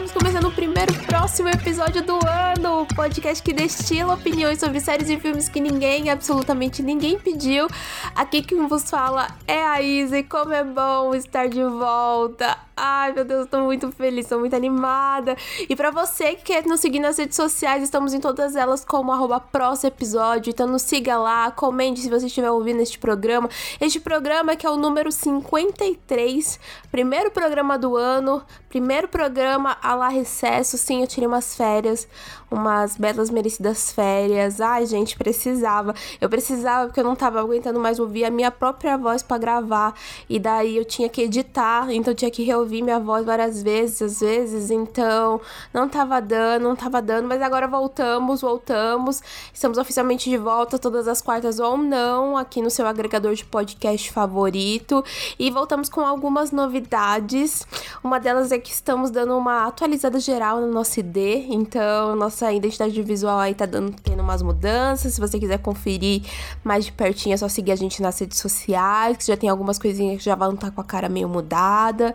Estamos começando o primeiro próximo episódio do ano, podcast que destila opiniões sobre séries e filmes que ninguém, absolutamente ninguém pediu. Aqui quem vos fala é a Izzy, como é bom estar de volta. Ai, meu Deus, eu tô muito feliz, tô muito animada. E para você que quer nos seguir nas redes sociais, estamos em todas elas como arroba episódio. Então nos siga lá, comente se você estiver ouvindo este programa. Este programa que é o número 53, primeiro programa do ano, primeiro programa a lá recesso. Sim, eu tirei umas férias, umas belas merecidas férias. Ai, gente, precisava. Eu precisava porque eu não tava aguentando mais ouvir a minha própria voz para gravar. E daí eu tinha que editar, então eu tinha que reouvir ouvir minha voz várias vezes, às vezes, então não tava dando, não tava dando, mas agora voltamos, voltamos. Estamos oficialmente de volta todas as quartas ou não, aqui no seu agregador de podcast favorito. E voltamos com algumas novidades. Uma delas é que estamos dando uma atualizada geral no nosso ID, então nossa identidade visual aí tá dando, tendo umas mudanças. Se você quiser conferir mais de pertinho, é só seguir a gente nas redes sociais, que já tem algumas coisinhas que já vão estar tá com a cara meio mudada.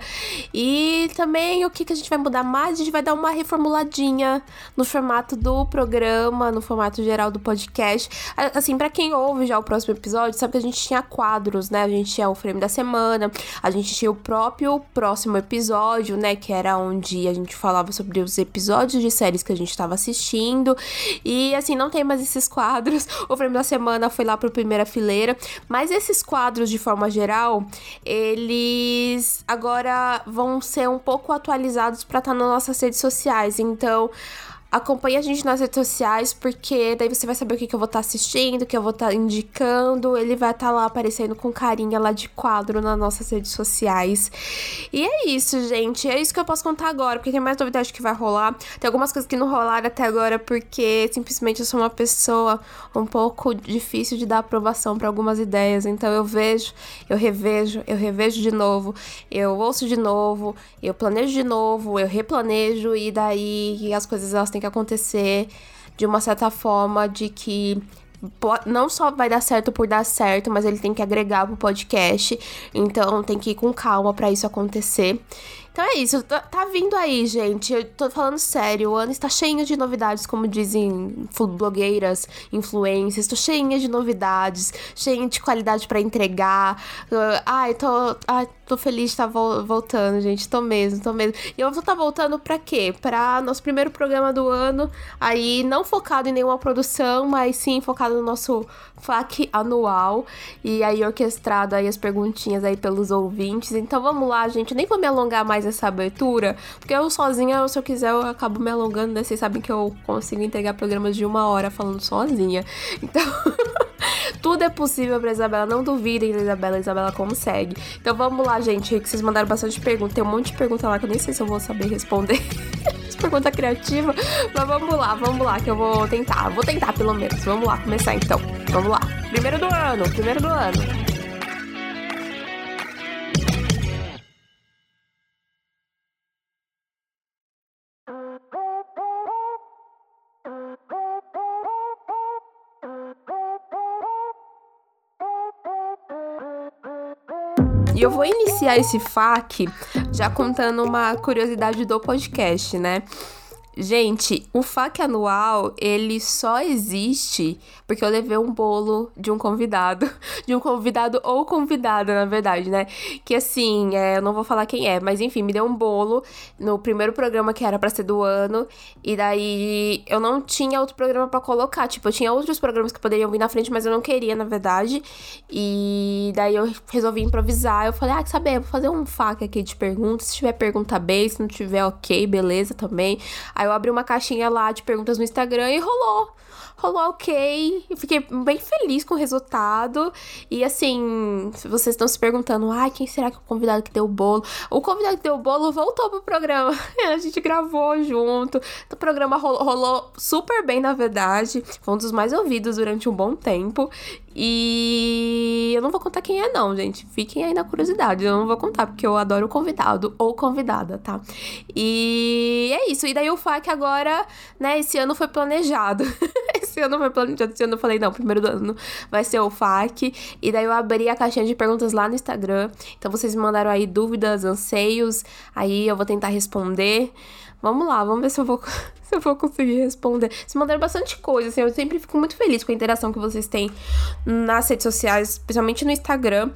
E também o que, que a gente vai mudar mais? A gente vai dar uma reformuladinha no formato do programa, no formato geral do podcast. Assim, para quem ouve já o próximo episódio, sabe que a gente tinha quadros, né? A gente tinha o frame da semana, a gente tinha o próprio próximo episódio, né? Que era onde a gente falava sobre os episódios de séries que a gente estava assistindo. E assim, não tem mais esses quadros. O frame da semana foi lá pro primeira fileira. Mas esses quadros, de forma geral, eles agora vão ser um pouco atualizados para estar tá nas nossas redes sociais. Então, Acompanhe a gente nas redes sociais, porque daí você vai saber o que, que eu vou estar tá assistindo, o que eu vou estar tá indicando. Ele vai estar tá lá aparecendo com carinha lá de quadro nas nossas redes sociais. E é isso, gente. É isso que eu posso contar agora, porque tem mais novidade que vai rolar. Tem algumas coisas que não rolaram até agora, porque simplesmente eu sou uma pessoa um pouco difícil de dar aprovação para algumas ideias. Então eu vejo, eu revejo, eu revejo de novo, eu ouço de novo, eu planejo de novo, eu replanejo, e daí as coisas elas têm que que acontecer de uma certa forma de que não só vai dar certo por dar certo, mas ele tem que agregar pro podcast. Então tem que ir com calma para isso acontecer. Então é isso, tá, tá, vindo aí, gente. Eu tô falando sério. O ano está cheio de novidades, como dizem blogueiras, influências. Tô cheia de novidades, cheia de qualidade para entregar. Uh, ai, tô, ai, tô feliz de estar tá voltando, gente. Tô mesmo, tô mesmo. E eu vou estar tá voltando pra quê? Pra nosso primeiro programa do ano. Aí, não focado em nenhuma produção, mas sim focado no nosso FAQ anual. E aí, orquestrado aí as perguntinhas aí pelos ouvintes. Então vamos lá, gente. Eu nem vou me alongar mais essa abertura, porque eu sozinha, se eu quiser, eu acabo me alongando, né? Vocês sabem que eu consigo entregar programas de uma hora falando sozinha. Então, tudo é possível pra Isabela. Não duvidem da Isabela, Isabela consegue. Então vamos lá, gente, que vocês mandaram bastante pergunta. Tem um monte de pergunta lá que eu nem sei se eu vou saber responder. pergunta criativa. Mas vamos lá, vamos lá, que eu vou tentar. Vou tentar pelo menos. Vamos lá, começar então. Vamos lá. Primeiro do ano, primeiro do ano. Eu vou iniciar esse FAQ já contando uma curiosidade do podcast, né? Gente, o FAQ anual, ele só existe porque eu levei um bolo de um convidado. De um convidado ou convidada, na verdade, né? Que assim, é, eu não vou falar quem é, mas enfim, me deu um bolo no primeiro programa que era para ser do ano. E daí eu não tinha outro programa para colocar. Tipo, eu tinha outros programas que poderiam vir na frente, mas eu não queria, na verdade. E daí eu resolvi improvisar. Eu falei, ah, quer saber? Eu vou fazer um FAQ aqui de perguntas. Se tiver pergunta bem, se não tiver, ok, beleza também. Aí Aí eu abri uma caixinha lá de perguntas no Instagram e rolou rolou ok. Eu fiquei bem feliz com o resultado. E assim, vocês estão se perguntando, ai, quem será que é o convidado que deu o bolo? O convidado que deu o bolo voltou pro programa. A gente gravou junto. O programa rolou, rolou super bem, na verdade. Foi um dos mais ouvidos durante um bom tempo. E eu não vou contar quem é, não, gente. Fiquem aí na curiosidade. Eu não vou contar, porque eu adoro o convidado ou convidada, tá? E é isso. E daí o FAQ agora, né? Esse ano foi planejado. esse ano foi planejado. Esse ano eu falei, não, primeiro do ano vai ser o FAQ. E daí eu abri a caixinha de perguntas lá no Instagram. Então vocês me mandaram aí dúvidas, anseios. Aí eu vou tentar responder. Vamos lá, vamos ver se eu vou, se eu vou conseguir responder. Se mandaram bastante coisa, assim, eu sempre fico muito feliz com a interação que vocês têm nas redes sociais, especialmente no Instagram.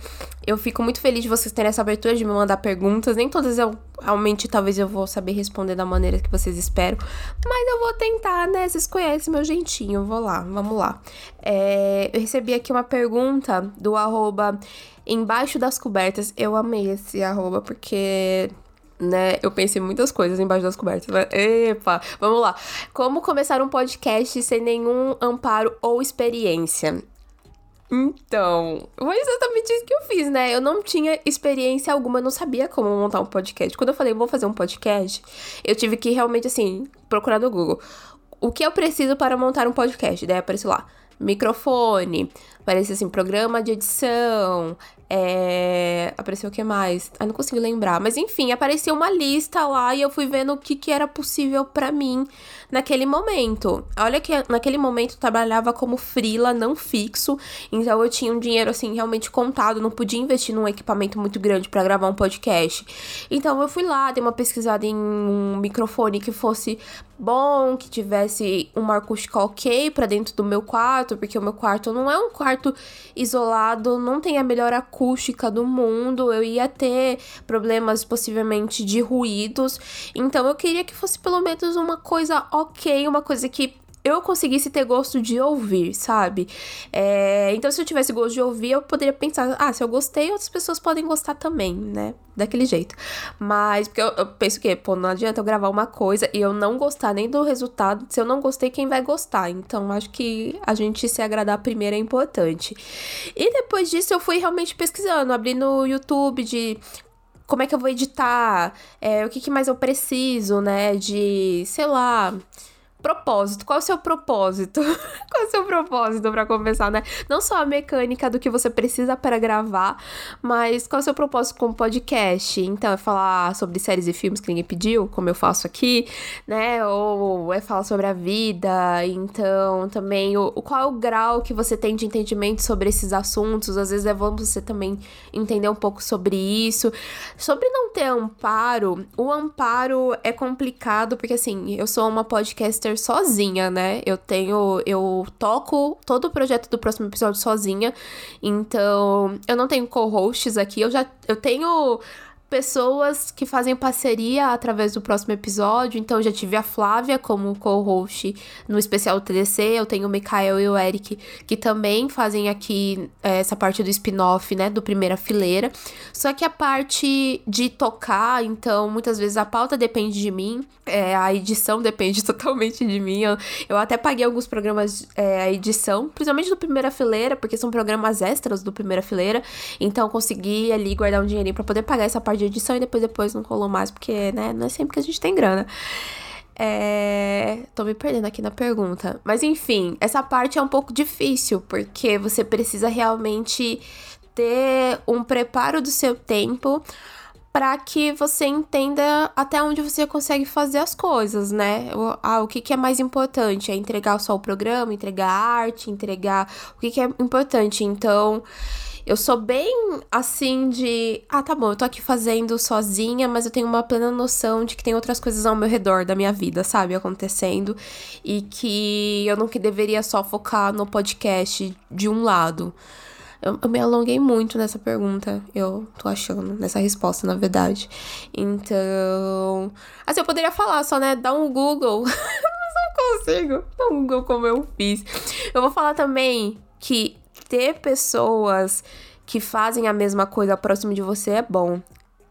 Eu fico muito feliz de vocês terem essa abertura de me mandar perguntas. Nem todas eu realmente talvez eu vou saber responder da maneira que vocês esperam. Mas eu vou tentar, né? Vocês conhecem meu jeitinho. Vou lá, vamos lá. É, eu recebi aqui uma pergunta do arroba embaixo das cobertas. Eu amei esse arroba, porque né? Eu pensei muitas coisas embaixo das cobertas. Epa, vamos lá. Como começar um podcast sem nenhum amparo ou experiência? Então, foi exatamente isso que eu fiz, né? Eu não tinha experiência alguma, eu não sabia como montar um podcast. Quando eu falei, vou fazer um podcast, eu tive que realmente, assim, procurar no Google. O que eu preciso para montar um podcast? Daí apareceu lá, microfone, apareceu assim, programa de edição, é... Apareceu o que mais? Ah, não consigo lembrar. Mas enfim, apareceu uma lista lá e eu fui vendo o que, que era possível para mim naquele momento. Olha que naquele momento eu trabalhava como frila, não fixo. Então eu tinha um dinheiro assim realmente contado, não podia investir num equipamento muito grande para gravar um podcast. Então eu fui lá, dei uma pesquisada em um microfone que fosse bom, que tivesse uma acústica ok para dentro do meu quarto, porque o meu quarto não é um quarto isolado, não tem a melhor acústica do mundo, eu ia ter problemas possivelmente de ruídos. Então eu queria que fosse pelo menos uma coisa uma coisa que eu conseguisse ter gosto de ouvir, sabe? É, então, se eu tivesse gosto de ouvir, eu poderia pensar, ah, se eu gostei, outras pessoas podem gostar também, né? Daquele jeito. Mas, porque eu, eu penso que, pô, não adianta eu gravar uma coisa e eu não gostar nem do resultado. Se eu não gostei, quem vai gostar? Então, acho que a gente se agradar primeiro é importante. E depois disso, eu fui realmente pesquisando, abri no YouTube de como é que eu vou editar, é, o que, que mais eu preciso, né? De, sei lá propósito. Qual é o seu propósito? Qual é o seu propósito para começar, né? Não só a mecânica do que você precisa para gravar, mas qual é o seu propósito com o podcast? Então, é falar sobre séries e filmes que ninguém pediu, como eu faço aqui, né? Ou é falar sobre a vida. Então, também o, qual é o grau que você tem de entendimento sobre esses assuntos? Às vezes é bom você também entender um pouco sobre isso. Sobre não ter amparo, o amparo é complicado porque assim, eu sou uma podcaster sozinha, né? Eu tenho. Eu toco todo o projeto do próximo episódio sozinha. Então, eu não tenho co-hosts aqui. Eu já. Eu tenho pessoas que fazem parceria através do próximo episódio. Então, já tive a Flávia como co-host no especial TDC. Eu tenho o Mikael e o Eric, que também fazem aqui é, essa parte do spin-off, né? Do Primeira Fileira. Só que a parte de tocar, então, muitas vezes a pauta depende de mim. É, a edição depende totalmente de mim. Eu, eu até paguei alguns programas, é, a edição, principalmente do Primeira Fileira, porque são programas extras do Primeira Fileira. Então, consegui ali guardar um dinheirinho pra poder pagar essa parte de edição e depois depois não rolou mais, porque, né, não é sempre que a gente tem grana. É... Tô me perdendo aqui na pergunta. Mas enfim, essa parte é um pouco difícil, porque você precisa realmente ter um preparo do seu tempo para que você entenda até onde você consegue fazer as coisas, né? Ah, o que, que é mais importante? É entregar só o programa, entregar a arte, entregar. O que, que é importante? Então. Eu sou bem assim de. Ah, tá bom, eu tô aqui fazendo sozinha, mas eu tenho uma plena noção de que tem outras coisas ao meu redor da minha vida, sabe? Acontecendo. E que eu não que deveria só focar no podcast de um lado. Eu, eu, me alonguei muito nessa pergunta, eu tô achando, nessa resposta, na verdade. Então. Assim, eu poderia falar só, né? Dá um Google. Mas não consigo. Dá um Google como eu fiz. Eu vou falar também que ter pessoas que fazem a mesma coisa próximo de você é bom.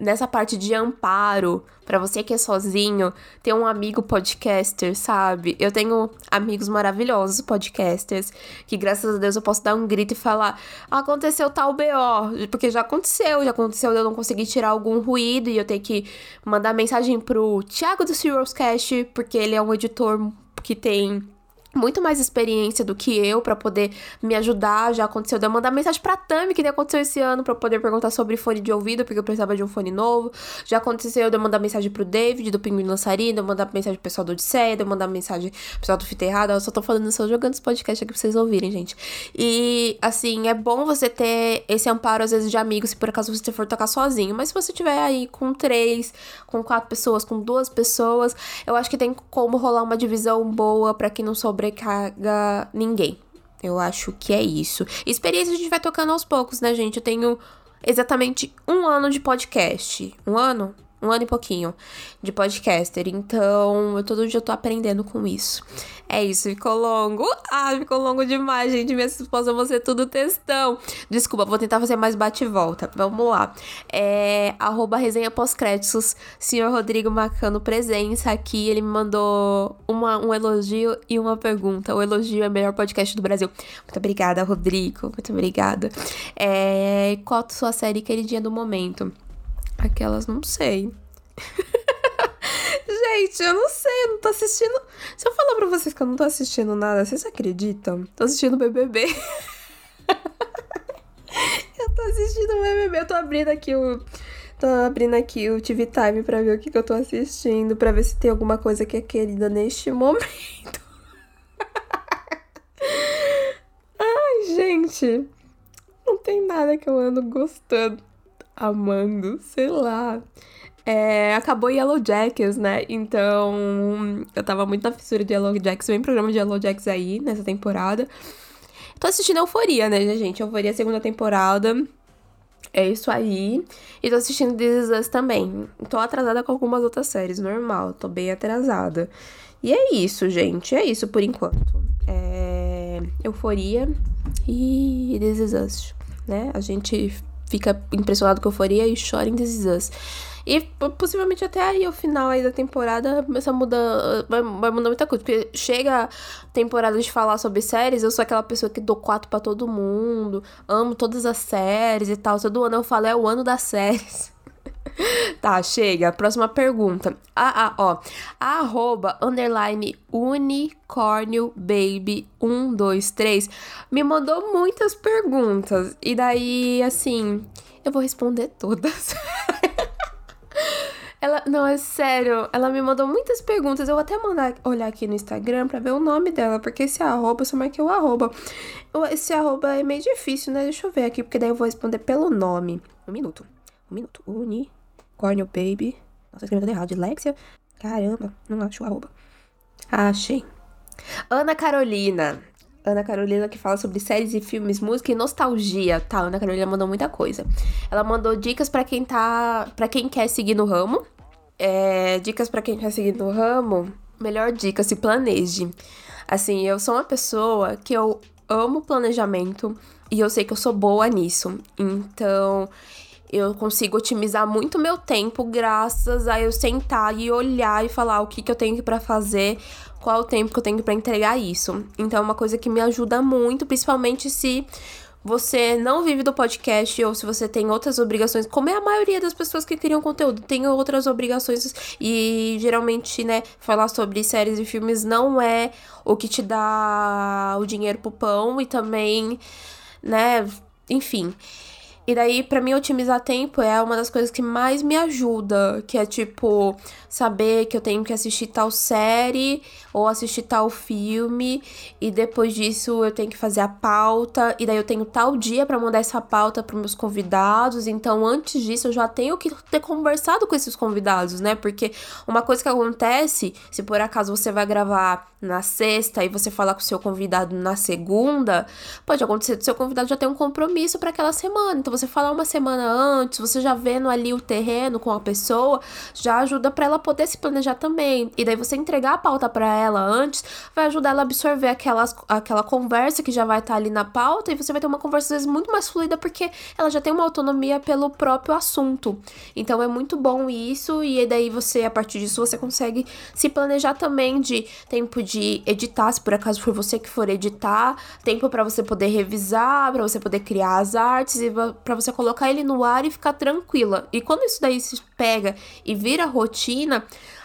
Nessa parte de amparo, para você que é sozinho, ter um amigo podcaster, sabe? Eu tenho amigos maravilhosos podcasters, que graças a Deus eu posso dar um grito e falar: aconteceu tal BO, porque já aconteceu, já aconteceu eu não conseguir tirar algum ruído e eu ter que mandar mensagem pro Thiago do Serious Cast, porque ele é um editor que tem muito mais experiência do que eu para poder me ajudar. Já aconteceu de eu mandar mensagem pra Tami, que nem aconteceu esse ano, para poder perguntar sobre fone de ouvido, porque eu precisava de um fone novo. Já aconteceu de eu mandar mensagem pro David, do Pinguim Lançarino, de eu mandar mensagem pro pessoal do Odisseia, de eu mandar mensagem pro pessoal do Fita Errada. Eu só tô falando só jogando esse podcast aqui pra vocês ouvirem, gente. E, assim, é bom você ter esse amparo, às vezes, de amigos, se por acaso você for tocar sozinho. Mas se você tiver aí com três, com quatro pessoas, com duas pessoas, eu acho que tem como rolar uma divisão boa para quem não sobrecarga ninguém. Eu acho que é isso. Experiência a gente vai tocando aos poucos, né, gente? Eu tenho exatamente um ano de podcast. Um ano? Um ano e pouquinho de podcaster. Então, eu todo dia eu tô aprendendo com isso. É isso, ficou longo. Ah, ficou longo demais, gente. Minha esposa, você tudo textão. Desculpa, vou tentar fazer mais bate e volta. Vamos lá. É, arroba resenha pós-créditos. Senhor Rodrigo Macano presença aqui. Ele me mandou uma, um elogio e uma pergunta. O elogio é o melhor podcast do Brasil. Muito obrigada, Rodrigo. Muito obrigada. É, qual a sua série queridinha do momento? Aquelas não sei. Gente, eu não sei, eu não tô assistindo. Se eu falar pra vocês que eu não tô assistindo nada, vocês acreditam? Tô assistindo BBB. eu tô assistindo BBB, eu tô abrindo aqui o. Tô abrindo aqui o TV Time pra ver o que, que eu tô assistindo, pra ver se tem alguma coisa que é querida neste momento. Ai, gente. Não tem nada que eu ando gostando amando, sei lá. É, acabou Yellow Jackets, né? Então, eu tava muito na fissura de Yellow Jackets. Vem programa de Yellow Jackets aí, nessa temporada. Tô assistindo Euforia, né, gente? Euforia, segunda temporada. É isso aí. E tô assistindo This Is Us também. Tô atrasada com algumas outras séries, normal. Tô bem atrasada. E é isso, gente. É isso por enquanto. É... Euforia e This Is Us, né? A gente fica impressionado com euforia e chora em This Is Us. E possivelmente até aí, o final aí da temporada, começa a mudar, vai, vai mudar muita coisa. Porque chega a temporada de falar sobre séries, eu sou aquela pessoa que dou quatro para todo mundo, amo todas as séries e tal. Todo ano eu falo, é o ano das séries. tá, chega. Próxima pergunta. Ah, ah, ó. Arroba, underline, unicórnio baby 123 me mandou muitas perguntas. E daí, assim, eu vou responder todas. Ela, não, é sério, ela me mandou muitas perguntas. Eu vou até mandar olhar aqui no Instagram pra ver o nome dela, porque esse arroba, só marquei o arroba. Esse arroba é meio difícil, né? Deixa eu ver aqui, porque daí eu vou responder pelo nome. Um minuto. Um minuto. Uni. Cornel Baby. Nossa, escrevi tudo errado. Dilexia. Caramba, não acho o arroba. Achei. Ana Carolina. Ana Carolina que fala sobre séries e filmes, música e nostalgia. Tá, Ana Carolina mandou muita coisa. Ela mandou dicas para quem tá, para quem quer seguir no ramo. É, dicas para quem quer seguir no ramo. Melhor dica, se planeje. Assim, eu sou uma pessoa que eu amo planejamento e eu sei que eu sou boa nisso. Então, eu consigo otimizar muito meu tempo graças a eu sentar e olhar e falar o que, que eu tenho para fazer, qual o tempo que eu tenho para entregar isso. Então é uma coisa que me ajuda muito, principalmente se você não vive do podcast ou se você tem outras obrigações, como é a maioria das pessoas que criam conteúdo, tem outras obrigações e geralmente, né, falar sobre séries e filmes não é o que te dá o dinheiro pro pão e também, né, enfim. E daí, para mim, otimizar tempo é uma das coisas que mais me ajuda, que é tipo saber que eu tenho que assistir tal série ou assistir tal filme e depois disso eu tenho que fazer a pauta e daí eu tenho tal dia para mandar essa pauta para meus convidados. Então, antes disso eu já tenho que ter conversado com esses convidados, né? Porque uma coisa que acontece, se por acaso você vai gravar na sexta e você falar com o seu convidado na segunda, pode acontecer do seu convidado já ter um compromisso para aquela semana. Então, você falar uma semana antes, você já vendo ali o terreno com a pessoa, já ajuda para ela ela poder se planejar também. E daí você entregar a pauta para ela antes, vai ajudar ela a absorver aquelas, aquela conversa que já vai estar tá ali na pauta e você vai ter uma conversa às vezes muito mais fluida porque ela já tem uma autonomia pelo próprio assunto. Então é muito bom isso e daí você a partir disso você consegue se planejar também de tempo de editar, se por acaso for você que for editar, tempo para você poder revisar, para você poder criar as artes e para você colocar ele no ar e ficar tranquila. E quando isso daí se pega e vira rotina,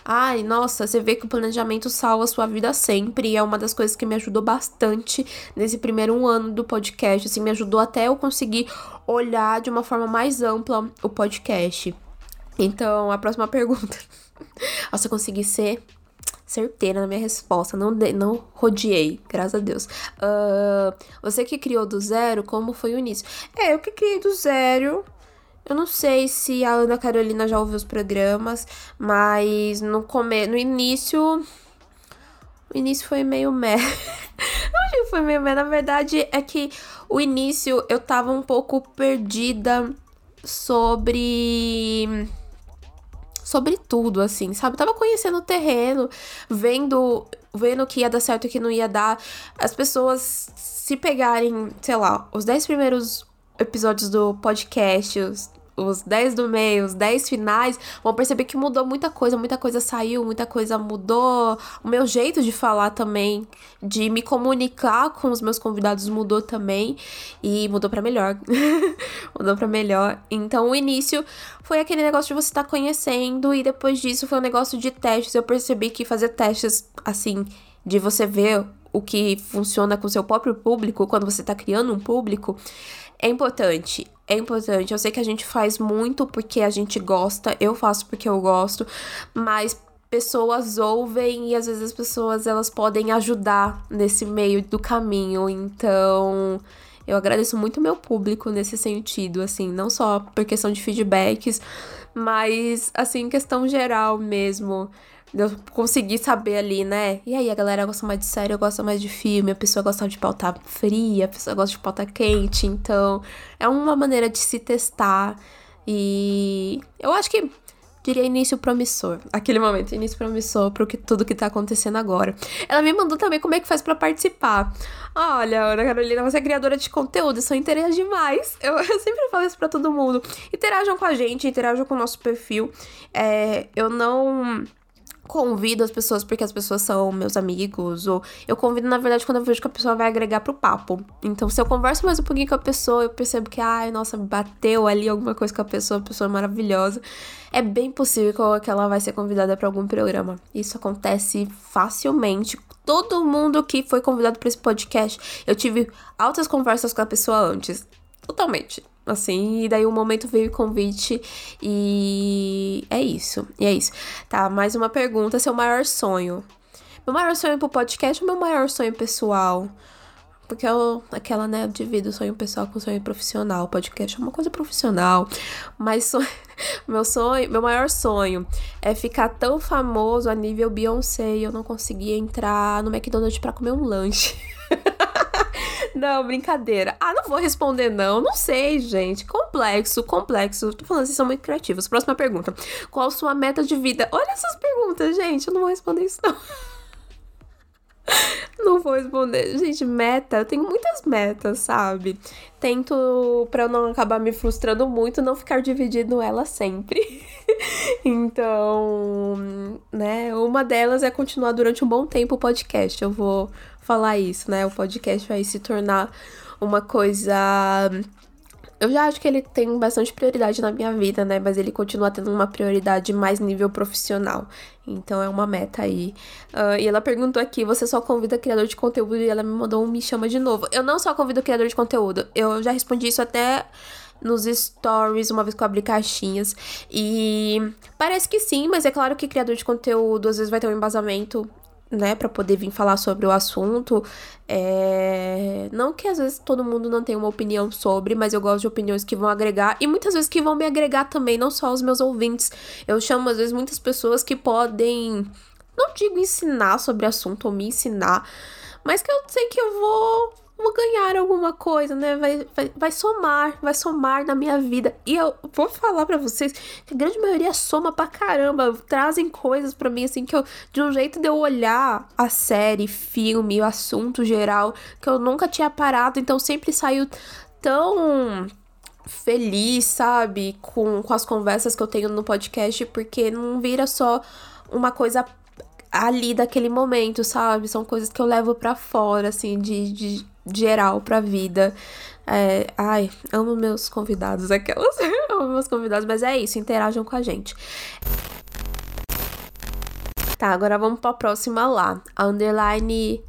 ai, nossa, você vê que o planejamento salva a sua vida sempre. E é uma das coisas que me ajudou bastante nesse primeiro ano do podcast. Assim, me ajudou até eu conseguir olhar de uma forma mais ampla o podcast. Então, a próxima pergunta. Nossa, eu consegui ser certeira na minha resposta, não, de, não rodeei, graças a Deus. Uh, você que criou do zero, como foi o início? É, eu que criei do zero. Eu não sei se a Ana Carolina já ouviu os programas, mas no, come no início. O início foi meio meh. não foi meio meh. Na verdade, é que o início eu tava um pouco perdida sobre sobre tudo, assim, sabe? Tava conhecendo o terreno, vendo vendo que ia dar certo e que não ia dar. As pessoas se pegarem, sei lá, os 10 primeiros episódios do podcast, os os 10 do meio, os 10 finais, vão perceber que mudou muita coisa, muita coisa saiu, muita coisa mudou. O meu jeito de falar também, de me comunicar com os meus convidados mudou também e mudou para melhor. mudou para melhor. Então, o início foi aquele negócio de você estar tá conhecendo e depois disso foi um negócio de testes. Eu percebi que fazer testes assim, de você ver o que funciona com seu próprio público, quando você está criando um público, é importante. É importante. Eu sei que a gente faz muito porque a gente gosta, eu faço porque eu gosto, mas pessoas ouvem e às vezes as pessoas elas podem ajudar nesse meio do caminho. Então, eu agradeço muito meu público nesse sentido, assim, não só por questão de feedbacks, mas assim, questão geral mesmo eu conseguir saber ali, né? E aí, a galera gosta mais de série, eu gosto mais de filme, a pessoa gosta de pauta fria, a pessoa gosta de pauta quente. Então, é uma maneira de se testar. E eu acho que diria início promissor. Aquele momento, início promissor pro que, tudo que tá acontecendo agora. Ela me mandou também como é que faz para participar. Olha, Ana Carolina, você é criadora de conteúdo, isso interage demais. Eu, eu, sempre falo isso pra todo mundo. Interajam com a gente, interajam com o nosso perfil. É, eu não convido as pessoas porque as pessoas são meus amigos, ou eu convido, na verdade, quando eu vejo que a pessoa vai agregar pro papo. Então, se eu converso mais um pouquinho com a pessoa, eu percebo que, ai, nossa, bateu ali alguma coisa com a pessoa, a pessoa é maravilhosa. É bem possível que ela vai ser convidada para algum programa. Isso acontece facilmente. Todo mundo que foi convidado para esse podcast, eu tive altas conversas com a pessoa antes. Totalmente assim, e daí o momento veio o convite e é isso, e é isso. Tá, mais uma pergunta, seu maior sonho? Meu maior sonho pro podcast ou meu maior sonho pessoal? Porque eu, aquela, né, eu divido sonho pessoal com sonho profissional. Podcast é uma coisa profissional. Mas sonho, meu sonho, meu maior sonho é ficar tão famoso a nível Beyoncé e eu não conseguir entrar no McDonald's para comer um lanche. Não, brincadeira. Ah, não vou responder, não. Não sei, gente. Complexo, complexo. Tô falando, vocês são muito criativos. Próxima pergunta. Qual sua meta de vida? Olha essas perguntas, gente. Eu não vou responder isso, não. Não vou responder. Gente, meta, eu tenho muitas metas, sabe? Tento, pra eu não acabar me frustrando muito, não ficar dividindo ela sempre. então, né? Uma delas é continuar durante um bom tempo o podcast. Eu vou falar isso, né? O podcast vai se tornar uma coisa eu já acho que ele tem bastante prioridade na minha vida, né? Mas ele continua tendo uma prioridade mais nível profissional. Então é uma meta aí. Uh, e ela perguntou aqui: você só convida criador de conteúdo? E ela me mandou um me chama de novo. Eu não só convido criador de conteúdo. Eu já respondi isso até nos stories, uma vez que eu abri caixinhas. E parece que sim, mas é claro que criador de conteúdo às vezes vai ter um embasamento né, para poder vir falar sobre o assunto. É... Não que às vezes todo mundo não tenha uma opinião sobre, mas eu gosto de opiniões que vão agregar e muitas vezes que vão me agregar também, não só os meus ouvintes. Eu chamo às vezes muitas pessoas que podem, não digo ensinar sobre assunto ou me ensinar, mas que eu sei que eu vou vou ganhar alguma coisa, né? Vai, vai, vai somar, vai somar na minha vida. E eu vou falar para vocês que a grande maioria soma pra caramba. Trazem coisas para mim, assim, que eu. De um jeito de eu olhar a série, filme, o assunto geral, que eu nunca tinha parado. Então sempre saiu tão feliz, sabe? Com, com as conversas que eu tenho no podcast, porque não vira só uma coisa ali daquele momento, sabe? São coisas que eu levo para fora, assim, de, de geral pra vida. É, ai, amo meus convidados, aquelas. amo meus convidados, mas é isso, interajam com a gente. Tá, agora vamos pra próxima lá. A underline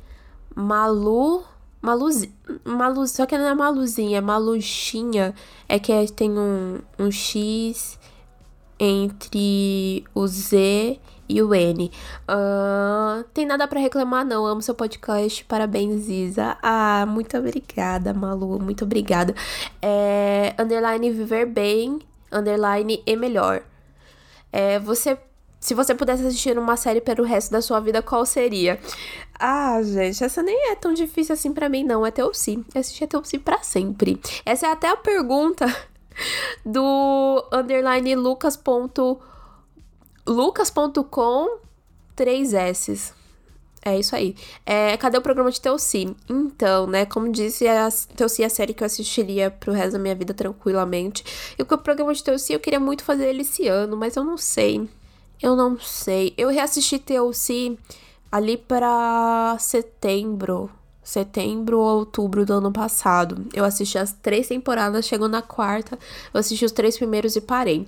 Malu. Maluzinha. Malu, só que não é Maluzinha, é Maluxinha. É que é, tem um, um X entre o Z e o N. Uh, tem nada para reclamar, não. Amo seu podcast. Parabéns, Isa. Ah, muito obrigada, Malu. Muito obrigada. É, underline viver bem, underline e melhor. É, você. Se você pudesse assistir uma série pelo resto da sua vida, qual seria? Ah, gente, essa nem é tão difícil assim para mim, não. É Teossi. Assistir a Teossi pra sempre. Essa é até a pergunta do underline lucas. lucas.com 3S. É isso aí. É, cadê o programa de Teossi? Então, né, como disse, a Teossi é a série que eu assistiria pro resto da minha vida tranquilamente. E o programa de Teossi eu queria muito fazer ele esse ano, mas eu não sei. Eu não sei. Eu reassisti Teossi ali para setembro setembro ou outubro do ano passado. Eu assisti as três temporadas, chegou na quarta, eu assisti os três primeiros e parei.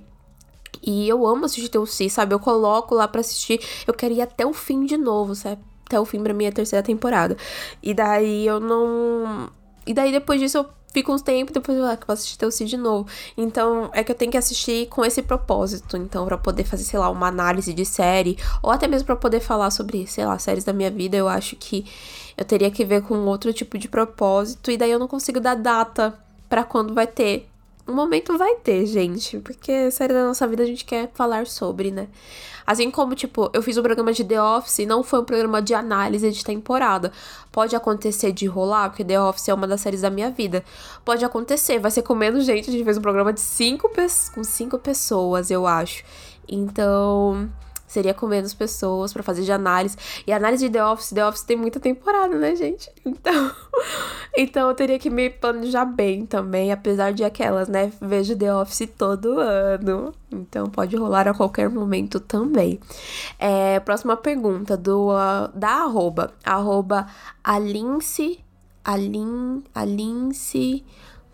E eu amo assistir TLC, sabe? Eu coloco lá para assistir, eu quero ir até o fim de novo, sabe? Até o fim pra minha terceira temporada. E daí eu não. E daí depois disso eu fica uns tempos depois eu ah, vou assistir Teu de novo. Então, é que eu tenho que assistir com esse propósito. Então, para poder fazer, sei lá, uma análise de série, ou até mesmo para poder falar sobre, sei lá, séries da minha vida, eu acho que eu teria que ver com outro tipo de propósito. E daí eu não consigo dar data para quando vai ter. Um momento vai ter, gente, porque série da nossa vida a gente quer falar sobre, né? Assim como, tipo, eu fiz um programa de The Office, não foi um programa de análise de temporada. Pode acontecer de rolar, porque The Office é uma das séries da minha vida. Pode acontecer, vai ser com menos gente. A gente fez um programa de cinco, com cinco pessoas, eu acho. Então, seria com menos pessoas para fazer de análise. E análise de The Office, The Office tem muita temporada, né, gente? Então, então eu teria que me planejar bem também, apesar de aquelas, né? Vejo The Office todo ano. Então pode rolar a qualquer momento também. É, próxima pergunta do uh, da arroba, arroba Alince, Alin, Alince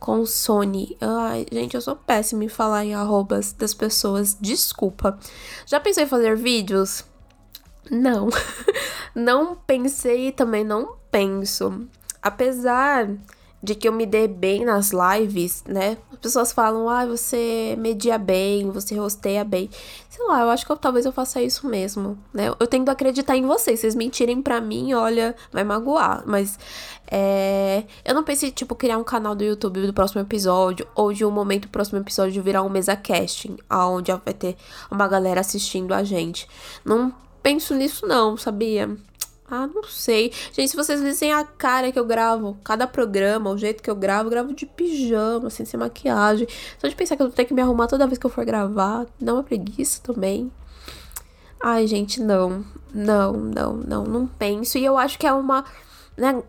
com Sony. Ai, gente, eu sou péssima em falar em arrobas das pessoas. Desculpa. Já pensei em fazer vídeos? Não. não pensei e também não penso. Apesar de que eu me dê bem nas lives, né? As pessoas falam, ah, você media bem, você rosteia bem. Sei lá, eu acho que eu, talvez eu faça isso mesmo, né? Eu tento acreditar em vocês. Vocês mentirem pra mim, olha, vai magoar. Mas é... eu não pensei, tipo, criar um canal do YouTube do próximo episódio, ou de um momento do próximo episódio virar um mesa casting, onde vai ter uma galera assistindo a gente. Não penso nisso, não, sabia? Ah, não sei. Gente, se vocês vissem a cara que eu gravo, cada programa, o jeito que eu gravo, eu gravo de pijama, assim, sem maquiagem. Só de pensar que eu tenho que me arrumar toda vez que eu for gravar, dá uma preguiça também. Ai, gente, não. Não, não, não, não penso. E eu acho que é uma. Né,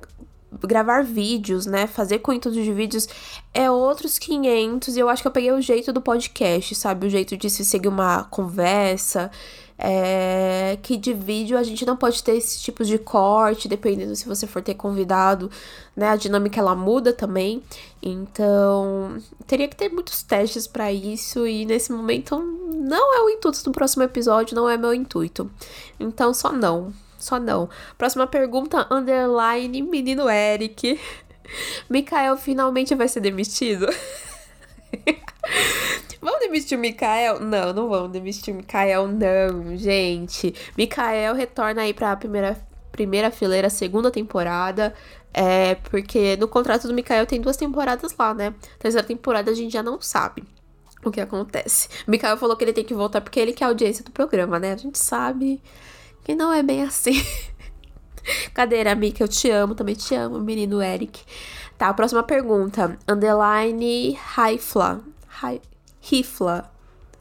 gravar vídeos, né? Fazer conteúdo de vídeos é outros 500. E eu acho que eu peguei o jeito do podcast, sabe? O jeito de se seguir uma conversa é, que de vídeo a gente não pode ter esse tipo de corte, dependendo se você for ter convidado, né? A dinâmica ela muda também. Então, teria que ter muitos testes para isso e nesse momento não é o intuito do próximo episódio, não é meu intuito. Então, só não. Só não. Próxima pergunta, underline, menino Eric. Mikael finalmente vai ser demitido? Vamos demitir o Mikael? Não, não vamos demitir o Mikael, não, gente. Mikael retorna aí pra primeira, primeira fileira, segunda temporada. É, porque no contrato do Mikael tem duas temporadas lá, né? Terceira temporada a gente já não sabe o que acontece. O Mikael falou que ele tem que voltar porque ele quer a audiência do programa, né? A gente sabe que não é bem assim. Cadeira, Mika, eu te amo, também te amo, menino Eric. Tá, próxima pergunta. Underline Raifla. Rifla.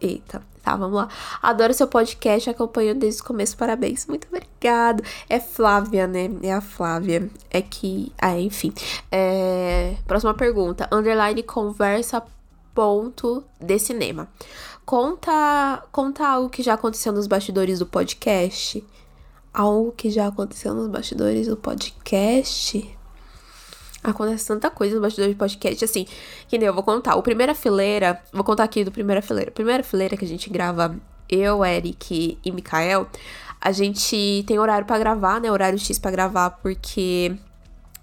Eita. Tá, vamos lá. Adoro seu podcast, acompanho desde o começo, parabéns. Muito obrigado. É Flávia, né? É a Flávia. É que. Ah, enfim. É... Próxima pergunta. Underline conversa ponto de cinema. Conta, conta algo que já aconteceu nos bastidores do podcast. Algo que já aconteceu nos bastidores do podcast. Acontece tanta coisa no bastidor de podcast, assim, que nem eu vou contar. O Primeira Fileira, vou contar aqui do Primeira Fileira. Primeira Fileira que a gente grava, eu, Eric e Mikael, a gente tem horário para gravar, né? Horário X para gravar, porque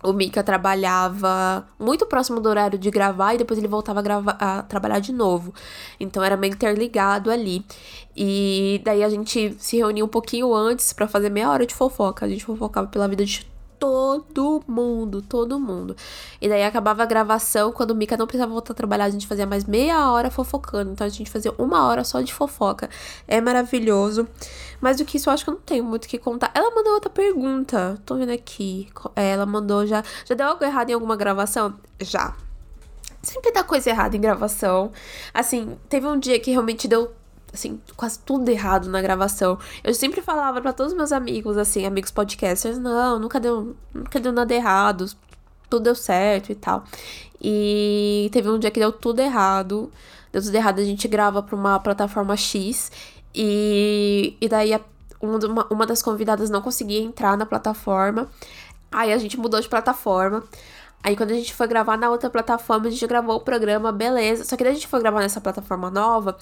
o Mika trabalhava muito próximo do horário de gravar e depois ele voltava a, gravar, a trabalhar de novo. Então era meio interligado ali. E daí a gente se reunia um pouquinho antes para fazer meia hora de fofoca. A gente fofocava pela vida de todo mundo, todo mundo. E daí acabava a gravação, quando o Mika não precisava voltar a trabalhar, a gente fazia mais meia hora fofocando. Então a gente fazia uma hora só de fofoca. É maravilhoso. Mas do que isso, eu acho que eu não tenho muito o que contar. Ela mandou outra pergunta. Tô vendo aqui. É, ela mandou já. Já deu algo errado em alguma gravação? Já. Sempre dá coisa errada em gravação. Assim, teve um dia que realmente deu assim, quase tudo errado na gravação. Eu sempre falava para todos os meus amigos, assim, amigos podcasters, não, nunca deu, nunca deu nada errado, tudo deu certo e tal. E teve um dia que deu tudo errado. Deu tudo errado, a gente grava pra uma plataforma X e, e daí a, uma, uma das convidadas não conseguia entrar na plataforma. Aí a gente mudou de plataforma. Aí quando a gente foi gravar na outra plataforma, a gente gravou o programa, beleza. Só que daí a gente foi gravar nessa plataforma nova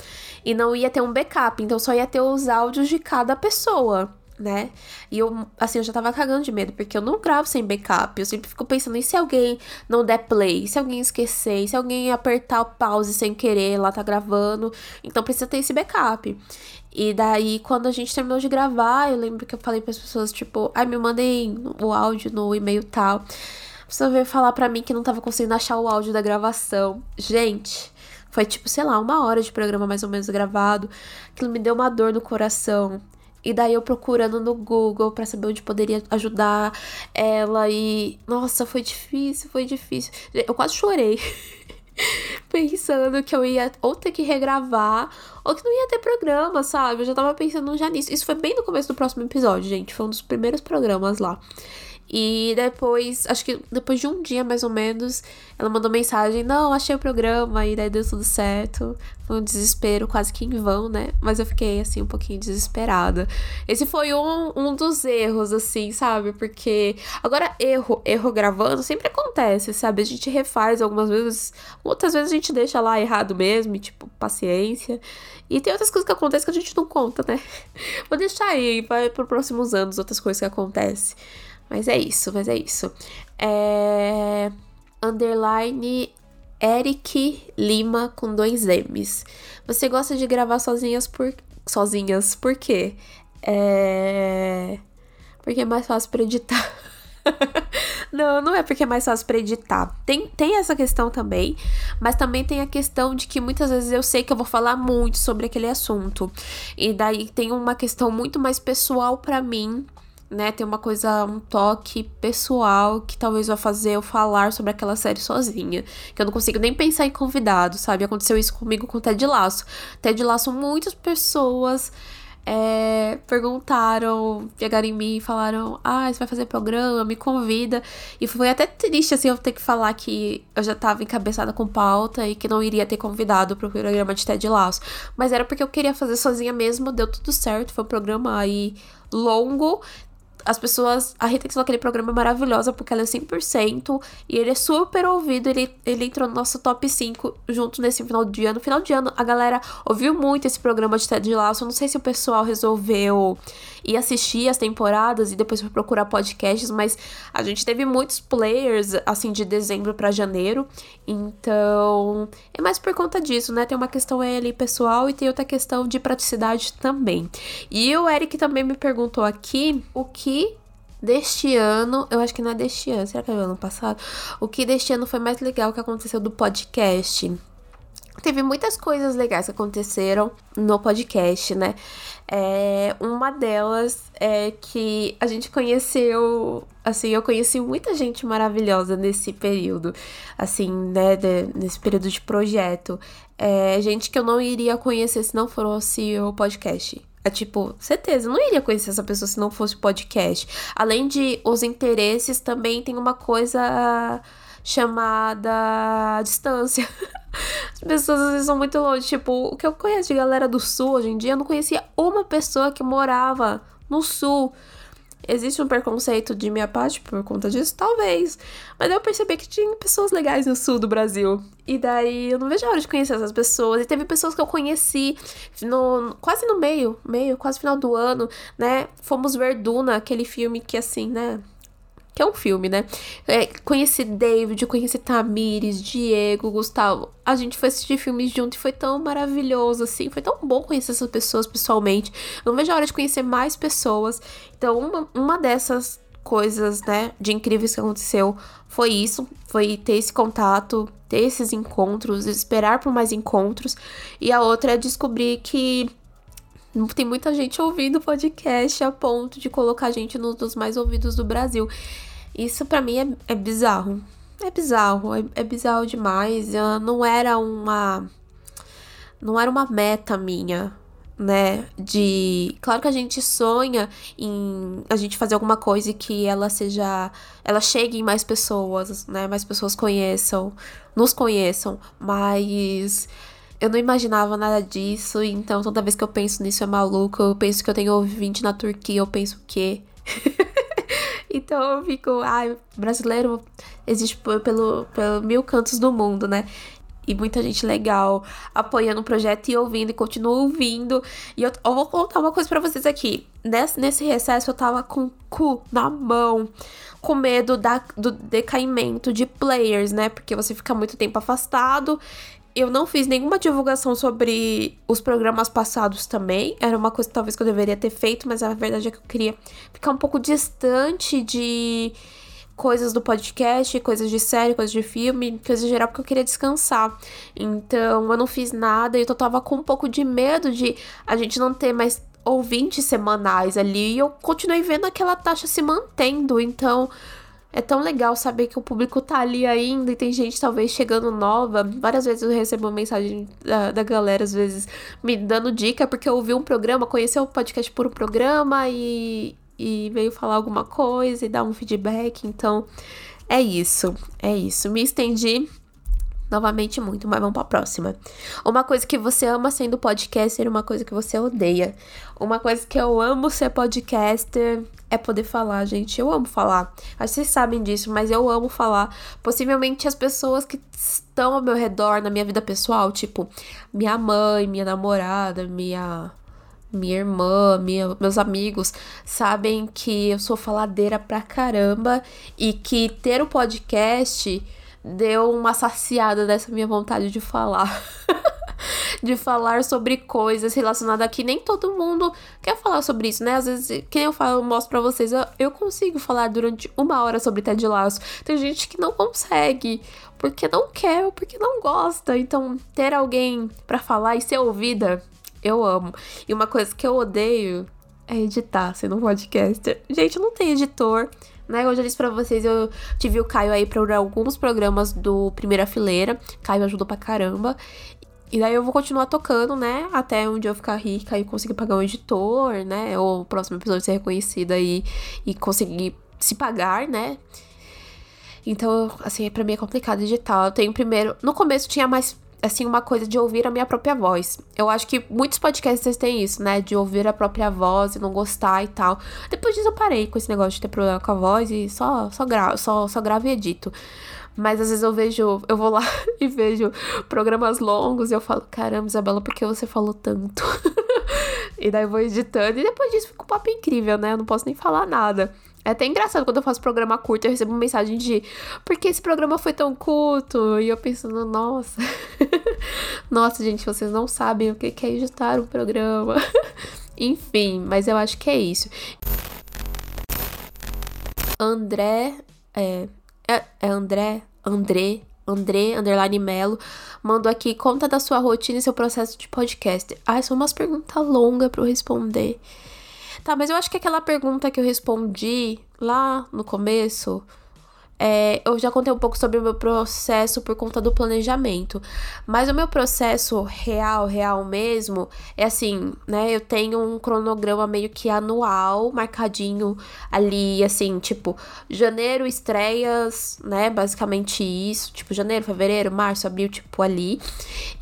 e não ia ter um backup, então só ia ter os áudios de cada pessoa, né? E eu, assim, eu já tava cagando de medo, porque eu não gravo sem backup. Eu sempre fico pensando, e se alguém não der play? Se alguém esquecer? Se alguém apertar o pause sem querer, lá tá gravando? Então precisa ter esse backup. E daí, quando a gente terminou de gravar, eu lembro que eu falei para as pessoas, tipo, ai, me mandem o áudio no e-mail tal pessoa veio falar pra mim que não tava conseguindo achar o áudio da gravação. Gente, foi tipo, sei lá, uma hora de programa mais ou menos gravado. Aquilo me deu uma dor no coração. E daí eu procurando no Google para saber onde poderia ajudar ela e nossa, foi difícil, foi difícil. Eu quase chorei. pensando que eu ia ou ter que regravar ou que não ia ter programa, sabe? Eu já tava pensando já nisso. Isso foi bem no começo do próximo episódio, gente. Foi um dos primeiros programas lá. E depois, acho que depois de um dia mais ou menos, ela mandou mensagem: Não, achei o programa, e daí deu tudo certo. Foi um desespero quase que em vão, né? Mas eu fiquei, assim, um pouquinho desesperada. Esse foi um, um dos erros, assim, sabe? Porque agora, erro, erro gravando sempre acontece, sabe? A gente refaz algumas vezes, outras vezes a gente deixa lá errado mesmo, e, tipo, paciência. E tem outras coisas que acontecem que a gente não conta, né? Vou deixar aí, vai para próximos anos outras coisas que acontecem. Mas é isso, mas é isso. É... Underline Eric Lima com dois M's. Você gosta de gravar sozinhas por sozinhas? Por quê? É... Porque é mais fácil para editar. não, não é porque é mais fácil para editar. Tem, tem essa questão também, mas também tem a questão de que muitas vezes eu sei que eu vou falar muito sobre aquele assunto. E daí tem uma questão muito mais pessoal para mim né, tem uma coisa, um toque pessoal que talvez vá fazer eu falar sobre aquela série sozinha. Que eu não consigo nem pensar em convidado, sabe? Aconteceu isso comigo com Ted Laço. Ted Laço, muitas pessoas é, perguntaram, chegaram em mim e falaram: Ah, você vai fazer programa, me convida. E foi até triste, assim, eu ter que falar que eu já tava encabeçada com pauta e que não iria ter convidado pro programa de Ted Laço. Mas era porque eu queria fazer sozinha mesmo, deu tudo certo. Foi um programa aí longo, as pessoas. A Rita que aquele programa é maravilhosa porque ela é 100% e ele é super ouvido. Ele, ele entrou no nosso top 5 junto nesse final de ano. Final de ano, a galera ouviu muito esse programa de Ted Lasso. Eu não sei se o pessoal resolveu ir assistir as temporadas e depois foi procurar podcasts, mas a gente teve muitos players assim de dezembro para janeiro. Então, é mais por conta disso, né? Tem uma questão ali pessoal e tem outra questão de praticidade também. E o Eric também me perguntou aqui o que deste ano, eu acho que não é deste ano, será que é do ano passado? O que deste ano foi mais legal que aconteceu do podcast? Teve muitas coisas legais que aconteceram no podcast, né? É, uma delas é que a gente conheceu, assim, eu conheci muita gente maravilhosa nesse período, assim, né, de, nesse período de projeto. É, gente que eu não iria conhecer se não fosse o podcast. É tipo, certeza, eu não iria conhecer essa pessoa se não fosse podcast. Além de os interesses, também tem uma coisa chamada distância. As pessoas às vezes são muito longe. Tipo, o que eu conheço de galera do sul hoje em dia, eu não conhecia uma pessoa que morava no sul. existe um preconceito de minha parte por conta disso? Talvez. Mas eu percebi que tinha pessoas legais no sul do Brasil. E daí eu não vejo a hora de conhecer essas pessoas. E teve pessoas que eu conheci no, quase no meio, meio, quase final do ano, né? Fomos ver Duna, aquele filme que assim, né? Que é um filme, né? É, conheci David, conheci Tamires, Diego, Gustavo. A gente foi assistir filmes junto e foi tão maravilhoso, assim. Foi tão bom conhecer essas pessoas pessoalmente. Eu não vejo a hora de conhecer mais pessoas. Então, uma, uma dessas coisas, né, de incríveis que aconteceu foi isso. Foi ter esse contato, ter esses encontros, esperar por mais encontros. E a outra é descobrir que tem muita gente ouvindo podcast a ponto de colocar a gente nos dos mais ouvidos do Brasil. Isso para mim é, é, bizarro. É bizarro, é, é bizarro demais. Eu, não era uma. Não era uma meta minha, né? De. Claro que a gente sonha em a gente fazer alguma coisa que ela seja. Ela chegue em mais pessoas, né? Mais pessoas conheçam, nos conheçam, mas. Eu não imaginava nada disso, então toda vez que eu penso nisso é maluco. Eu penso que eu tenho ouvinte na Turquia, eu penso que. Então eu fico, ai, brasileiro existe pelo, pelo mil cantos do mundo, né? E muita gente legal apoiando o projeto e ouvindo e continua ouvindo. E eu, eu vou contar uma coisa para vocês aqui. Nesse, nesse recesso eu tava com o cu na mão com medo da, do decaimento de players, né? Porque você fica muito tempo afastado eu não fiz nenhuma divulgação sobre os programas passados também. Era uma coisa talvez que eu deveria ter feito, mas a verdade é que eu queria ficar um pouco distante de coisas do podcast, coisas de série, coisas de filme, coisas em geral, porque eu queria descansar. Então eu não fiz nada e eu tava com um pouco de medo de a gente não ter mais ouvintes semanais ali. E eu continuei vendo aquela taxa se mantendo. Então é tão legal saber que o público tá ali ainda e tem gente talvez chegando nova. Várias vezes eu recebo mensagem da, da galera, às vezes, me dando dica, porque eu ouvi um programa, conheceu o podcast por um programa e, e veio falar alguma coisa e dar um feedback. Então, é isso. É isso. Me estendi novamente muito, mas vamos pra próxima. Uma coisa que você ama sendo podcaster, uma coisa que você odeia. Uma coisa que eu amo ser podcaster é poder falar, gente. Eu amo falar. Acho que vocês sabem disso, mas eu amo falar. Possivelmente as pessoas que estão ao meu redor na minha vida pessoal, tipo minha mãe, minha namorada, minha minha irmã, minha, meus amigos sabem que eu sou faladeira pra caramba e que ter o um podcast deu uma saciada dessa minha vontade de falar. de falar sobre coisas relacionadas aqui. Nem todo mundo quer falar sobre isso, né? Às vezes, quem eu falo, eu mostro pra vocês, eu, eu consigo falar durante uma hora sobre Ted Lasso. Tem gente que não consegue, porque não quer ou porque não gosta. Então, ter alguém para falar e ser ouvida, eu amo. E uma coisa que eu odeio é editar, sendo um podcaster. Gente, não tem editor né? Eu já disse pra vocês, eu tive o Caio aí pra alguns programas do Primeira Fileira. Caio ajudou pra caramba. E daí eu vou continuar tocando, né? Até um dia eu ficar rica e conseguir pagar um editor, né? Ou o próximo episódio ser reconhecido aí e conseguir se pagar, né? Então, assim, pra mim é complicado editar. Eu tenho primeiro. No começo tinha mais assim, uma coisa de ouvir a minha própria voz. Eu acho que muitos podcasts têm isso, né? De ouvir a própria voz e não gostar e tal. Depois disso eu parei com esse negócio de ter problema com a voz e só, só, gra só, só gravo e edito. Mas às vezes eu vejo, eu vou lá e vejo programas longos e eu falo, caramba, Isabela, por que você falou tanto? e daí eu vou editando e depois disso fica um papo incrível, né? Eu não posso nem falar nada. É até engraçado quando eu faço programa curto, eu recebo uma mensagem de por que esse programa foi tão curto? E eu pensando, nossa. nossa, gente, vocês não sabem o que é editar um programa. Enfim, mas eu acho que é isso. André. É, é, é André? André? André, underline Melo, mandou aqui, conta da sua rotina e seu processo de podcast. Ah, são umas perguntas longas para eu responder. Tá, mas eu acho que aquela pergunta que eu respondi lá no começo é, eu já contei um pouco sobre o meu processo por conta do planejamento. Mas o meu processo real, real mesmo, é assim, né? Eu tenho um cronograma meio que anual, marcadinho ali, assim, tipo, janeiro estreias, né? Basicamente isso. Tipo, janeiro, fevereiro, março, abril, tipo, ali.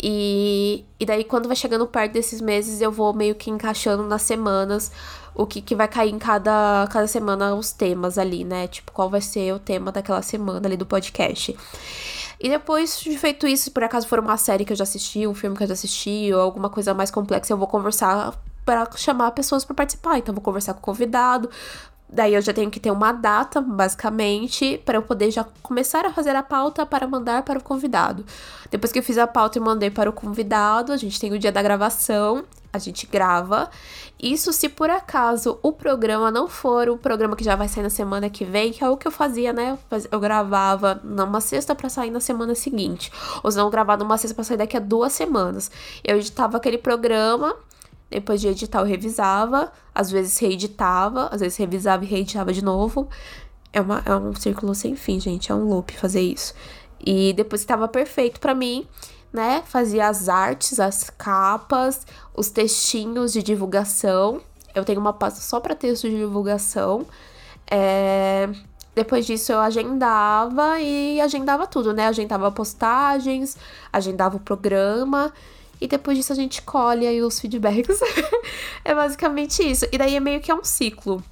E, e daí, quando vai chegando perto desses meses, eu vou meio que encaixando nas semanas o que, que vai cair em cada, cada semana, os temas ali, né? Tipo, qual vai ser o tema daquela semana ali do podcast. E depois de feito isso, por acaso for uma série que eu já assisti, um filme que eu já assisti, ou alguma coisa mais complexa, eu vou conversar para chamar pessoas para participar. Então, vou conversar com o convidado, Daí eu já tenho que ter uma data, basicamente, para eu poder já começar a fazer a pauta para mandar para o convidado. Depois que eu fiz a pauta e mandei para o convidado, a gente tem o dia da gravação, a gente grava. Isso se por acaso o programa não for o programa que já vai sair na semana que vem, que é o que eu fazia, né? Eu gravava numa sexta para sair na semana seguinte. Ou se não, gravar numa sexta para sair daqui a duas semanas. Eu editava aquele programa depois de editar, eu revisava, às vezes reeditava, às vezes revisava e reeditava de novo. É, uma, é um círculo sem fim, gente, é um loop fazer isso. E depois estava perfeito para mim, né, fazia as artes, as capas, os textinhos de divulgação. Eu tenho uma pasta só para texto de divulgação. É... Depois disso eu agendava e agendava tudo, né? Agendava postagens, agendava o programa e depois disso a gente colhe aí os feedbacks. é basicamente isso. E daí é meio que é um ciclo.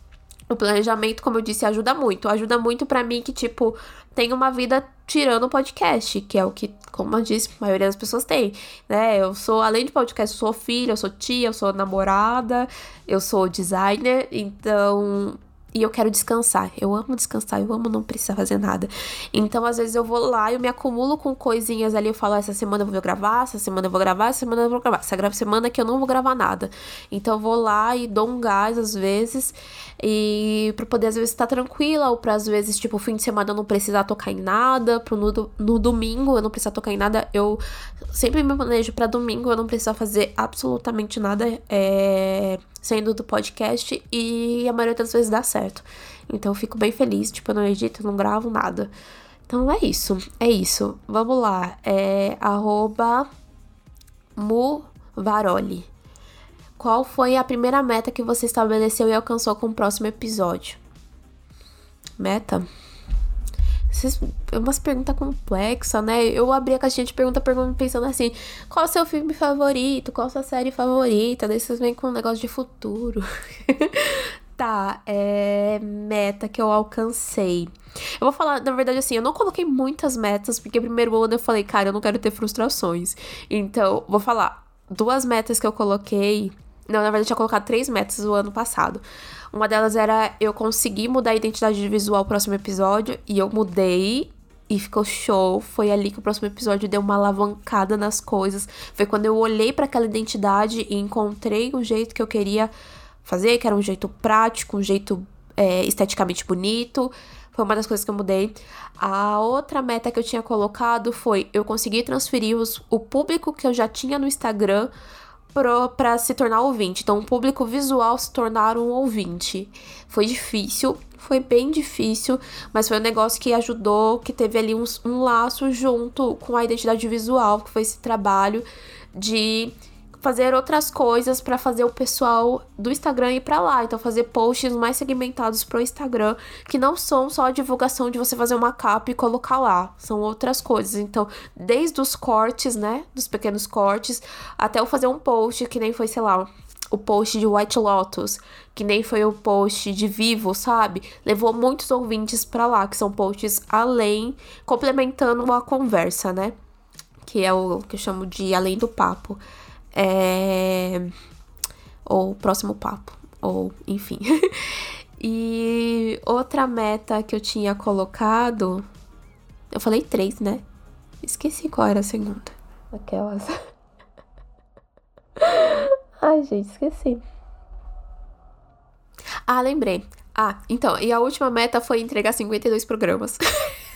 O planejamento, como eu disse, ajuda muito. Ajuda muito para mim que, tipo, tem uma vida tirando o podcast, que é o que, como eu disse, a maioria das pessoas tem, né? Eu sou, além de podcast, eu sou filha, eu sou tia, eu sou namorada, eu sou designer, então e eu quero descansar. Eu amo descansar, eu amo não precisar fazer nada. Então, às vezes eu vou lá, eu me acumulo com coisinhas ali, eu falo, essa semana eu vou gravar, essa semana eu vou gravar, essa semana eu vou gravar. Essa semana que eu não vou gravar nada. Então, eu vou lá e dou um gás às vezes, e para poder às vezes estar tranquila, ou para às vezes, tipo, fim de semana eu não precisar tocar em nada, pro no, no domingo eu não precisar tocar em nada. Eu sempre me planejo para domingo eu não precisar fazer absolutamente nada. É saindo do podcast e a maioria das vezes dá certo. Então eu fico bem feliz, tipo, eu não edito, não gravo nada. Então é isso, é isso. Vamos lá, é arroba Muvaroli. Qual foi a primeira meta que você estabeleceu e alcançou com o próximo episódio? Meta? É umas perguntas complexas, né? Eu abri a caixinha de pergunta, pensando assim: qual o seu filme favorito? Qual a sua série favorita? Daí vocês vêm com um negócio de futuro. tá, é. Meta que eu alcancei. Eu vou falar, na verdade, assim, eu não coloquei muitas metas, porque primeiro ano eu falei, cara, eu não quero ter frustrações. Então, vou falar. Duas metas que eu coloquei. Não, na verdade, eu tinha colocado três metas o ano passado. Uma delas era eu conseguir mudar a identidade visual no próximo episódio. E eu mudei. E ficou show. Foi ali que o próximo episódio deu uma alavancada nas coisas. Foi quando eu olhei para aquela identidade e encontrei o jeito que eu queria fazer, que era um jeito prático, um jeito é, esteticamente bonito. Foi uma das coisas que eu mudei. A outra meta que eu tinha colocado foi eu conseguir transferir os, o público que eu já tinha no Instagram para se tornar ouvinte. Então, o público visual se tornar um ouvinte. Foi difícil, foi bem difícil, mas foi um negócio que ajudou, que teve ali um, um laço junto com a identidade visual, que foi esse trabalho de fazer outras coisas para fazer o pessoal do Instagram ir para lá. Então, fazer posts mais segmentados pro Instagram, que não são só a divulgação de você fazer uma capa e colocar lá. São outras coisas. Então, desde os cortes, né? Dos pequenos cortes, até eu fazer um post que nem foi, sei lá, o post de White Lotus, que nem foi o post de Vivo, sabe? Levou muitos ouvintes para lá, que são posts além, complementando a conversa, né? Que é o que eu chamo de além do papo. É... Ou próximo papo. Ou, enfim. e outra meta que eu tinha colocado. Eu falei três, né? Esqueci qual era a segunda. Aquelas. Ai, gente, esqueci. Ah, lembrei. Ah, então, e a última meta foi entregar 52 programas.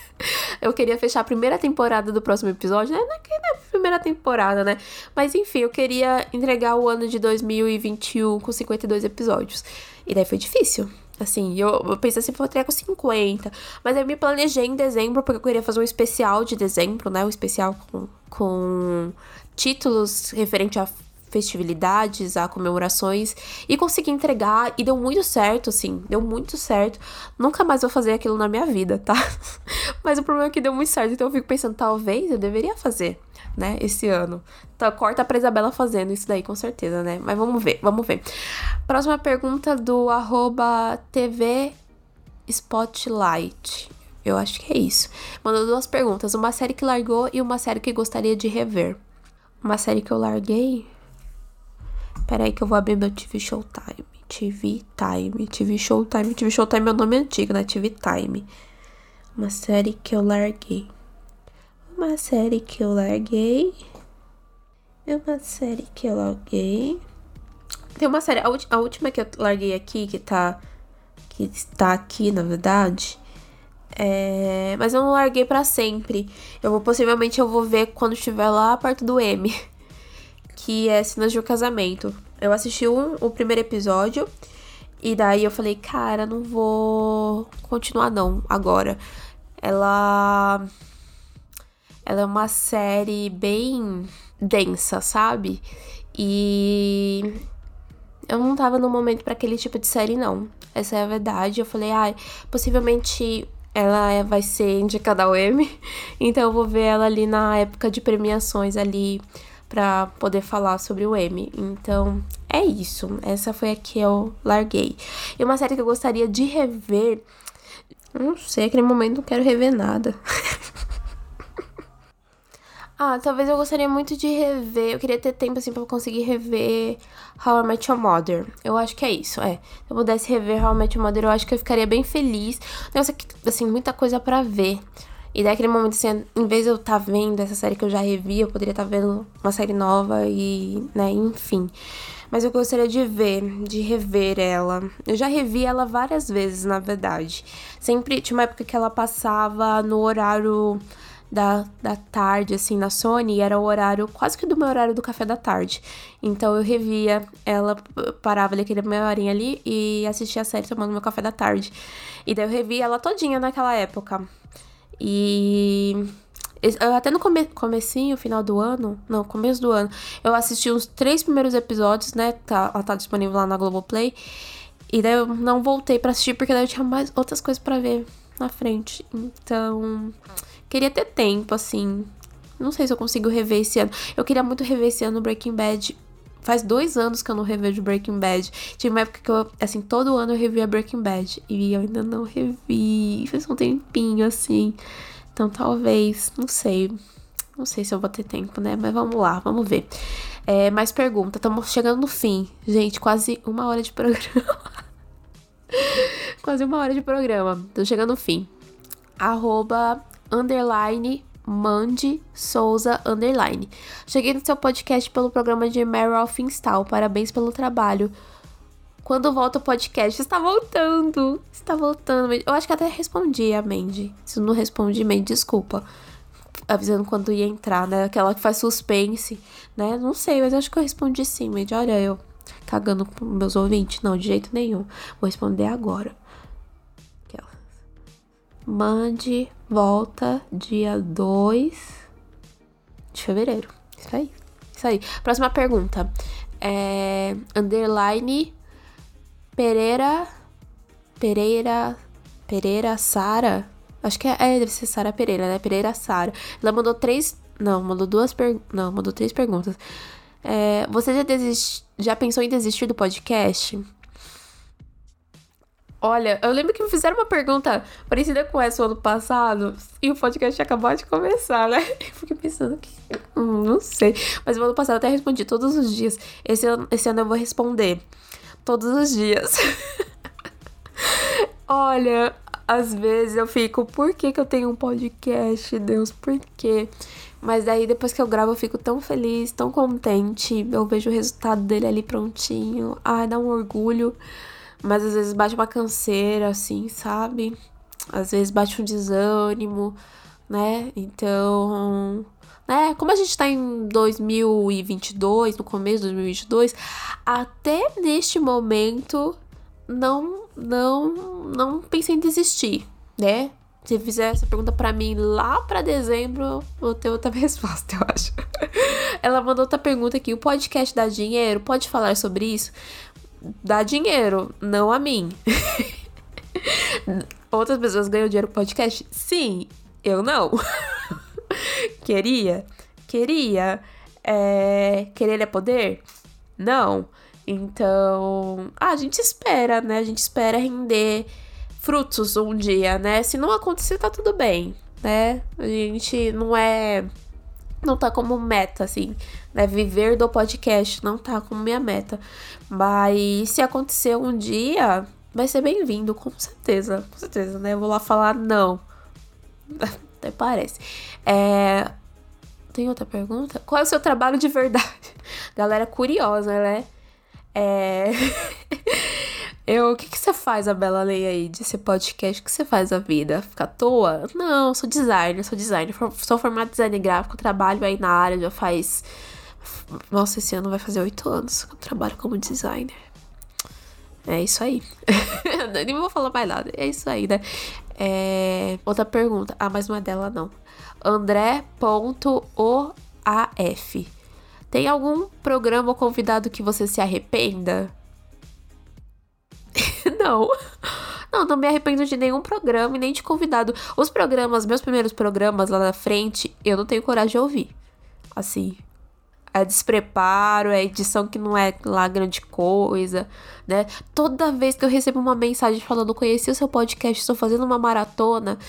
eu queria fechar a primeira temporada do próximo episódio, né? Não é a primeira temporada, né? Mas enfim, eu queria entregar o ano de 2021 com 52 episódios. E daí foi difícil. Assim, eu, eu pensei assim, vou entregar com 50. Mas eu me planejei em dezembro, porque eu queria fazer um especial de dezembro, né? Um especial com, com títulos referente a festividades, a comemorações e consegui entregar e deu muito certo, assim, deu muito certo. Nunca mais vou fazer aquilo na minha vida, tá? Mas o problema é que deu muito certo, então eu fico pensando, talvez eu deveria fazer, né, esse ano. Então, corta pra Isabela fazendo isso daí, com certeza, né? Mas vamos ver, vamos ver. Próxima pergunta do arroba TV Spotlight. Eu acho que é isso. Mandou duas perguntas. Uma série que largou e uma série que gostaria de rever. Uma série que eu larguei? Peraí que eu vou abrir meu TV Showtime. TV Time. TV Showtime. TV Showtime é o nome antigo, né? TV Time. Uma série que eu larguei. Uma série que eu larguei. É uma série que eu larguei. Tem uma série. A, a última que eu larguei aqui, que tá. Que está aqui, na verdade. É, mas eu não larguei para sempre. Eu vou possivelmente eu vou ver quando estiver lá perto do M, que é Cenas de um Casamento. Eu assisti um, o primeiro episódio e daí eu falei, cara, não vou continuar não agora. Ela ela é uma série bem densa, sabe? E eu não tava no momento para aquele tipo de série não. Essa é a verdade. Eu falei, ai, ah, possivelmente ela é, vai ser indicada ao M, então eu vou ver ela ali na época de premiações ali para poder falar sobre o M. Então, é isso. Essa foi a que eu larguei. E uma série que eu gostaria de rever, não sei, aquele momento não quero rever nada. Ah, talvez eu gostaria muito de rever. Eu queria ter tempo assim pra conseguir rever How I Met Your Mother. Eu acho que é isso, é. Se eu pudesse rever How I Met Your Mother, eu acho que eu ficaria bem feliz. Nossa, assim, muita coisa para ver. E daí aquele momento assim, em vez de eu estar tá vendo essa série que eu já revi, eu poderia estar tá vendo uma série nova e, né, enfim. Mas eu gostaria de ver, de rever ela. Eu já revi ela várias vezes, na verdade. Sempre tinha uma época que ela passava no horário da, da tarde, assim, na Sony, era o horário, quase que do meu horário do café da tarde. Então eu revia ela, parava ali aquele meia horinha ali e assistia a série tomando meu café da tarde. E daí eu revia ela todinha naquela época. E até no come comecinho, final do ano, não, começo do ano, eu assisti os três primeiros episódios, né? Tá, ela tá disponível lá na Globoplay. E daí eu não voltei para assistir porque daí eu tinha mais outras coisas para ver na frente. Então, Queria ter tempo, assim. Não sei se eu consigo rever esse ano. Eu queria muito rever esse ano Breaking Bad. Faz dois anos que eu não revejo Breaking Bad. Tive uma época que eu, assim, todo ano eu revia Breaking Bad. E eu ainda não revi. Faz um tempinho, assim. Então talvez, não sei. Não sei se eu vou ter tempo, né? Mas vamos lá, vamos ver. É, mais pergunta. Estamos chegando no fim. Gente, quase uma hora de programa. quase uma hora de programa. Tô chegando no fim. Arroba underline Mande Souza underline. Cheguei no seu podcast pelo programa de Meryl Finstal. Parabéns pelo trabalho. Quando volta o podcast, está voltando. Está voltando. Eu acho que até respondi a Mandy. Se não respondi, Mandy, desculpa. Avisando quando ia entrar, né? Aquela que faz suspense, né? Não sei, mas acho que eu respondi sim, Mandy. Olha, eu cagando com meus ouvintes. Não, de jeito nenhum. Vou responder agora. Mande volta dia 2 de fevereiro. Isso aí. Isso aí. Próxima pergunta. É, underline Pereira. Pereira. Pereira Sara. Acho que é, é deve ser Sara Pereira, né? Pereira Sara. Ela mandou três. Não, mandou duas perguntas. Não, mandou três perguntas. É, você já, desist... já pensou em desistir do podcast? Olha, eu lembro que me fizeram uma pergunta parecida com essa ano passado e o podcast acabou de começar, né? Eu fiquei pensando que. Hum, não sei. Mas o ano passado eu até respondi todos os dias. Esse ano, esse ano eu vou responder todos os dias. Olha, às vezes eu fico, por que, que eu tenho um podcast, Deus? Por quê? Mas daí depois que eu gravo eu fico tão feliz, tão contente. Eu vejo o resultado dele ali prontinho. Ai, dá um orgulho. Mas às vezes bate uma canseira, assim, sabe? Às vezes bate um desânimo, né? Então, né? Como a gente tá em 2022, no começo de 2022, até neste momento não não não pensei em desistir, né? Se fizer essa pergunta para mim lá para dezembro, vou ter outra resposta, eu acho. Ela mandou outra pergunta aqui: o podcast dá dinheiro? Pode falar sobre isso? Dá dinheiro, não a mim. Outras pessoas ganham dinheiro com podcast? Sim, eu não. Queria? Queria. É... Querer é poder? Não. Então, ah, a gente espera, né? A gente espera render frutos um dia, né? Se não acontecer, tá tudo bem, né? A gente não é. Não tá como meta, assim, né? Viver do podcast não tá como minha meta. Mas se acontecer um dia, vai ser bem-vindo, com certeza. Com certeza, né? Eu vou lá falar não. Até parece. É. Tem outra pergunta? Qual é o seu trabalho de verdade? Galera curiosa, né? É. Eu, o que, que você faz, a Bela Lei aí, de ser podcast? O que você faz a vida? Fica à toa? Não, sou designer, sou designer. Sou formado em design gráfico, trabalho aí na área já faz. Nossa, esse ano vai fazer oito anos que eu trabalho como designer. É isso aí. Nem vou falar mais nada. É isso aí, né? É... Outra pergunta. Ah, mas não é dela, não. André.oaf. Tem algum programa ou convidado que você se arrependa? não. Não, não me arrependo de nenhum programa e nem de convidado. Os programas, meus primeiros programas lá na frente, eu não tenho coragem de ouvir. Assim. É despreparo, é edição que não é lá grande coisa, né? Toda vez que eu recebo uma mensagem falando, conheci o seu podcast, estou fazendo uma maratona,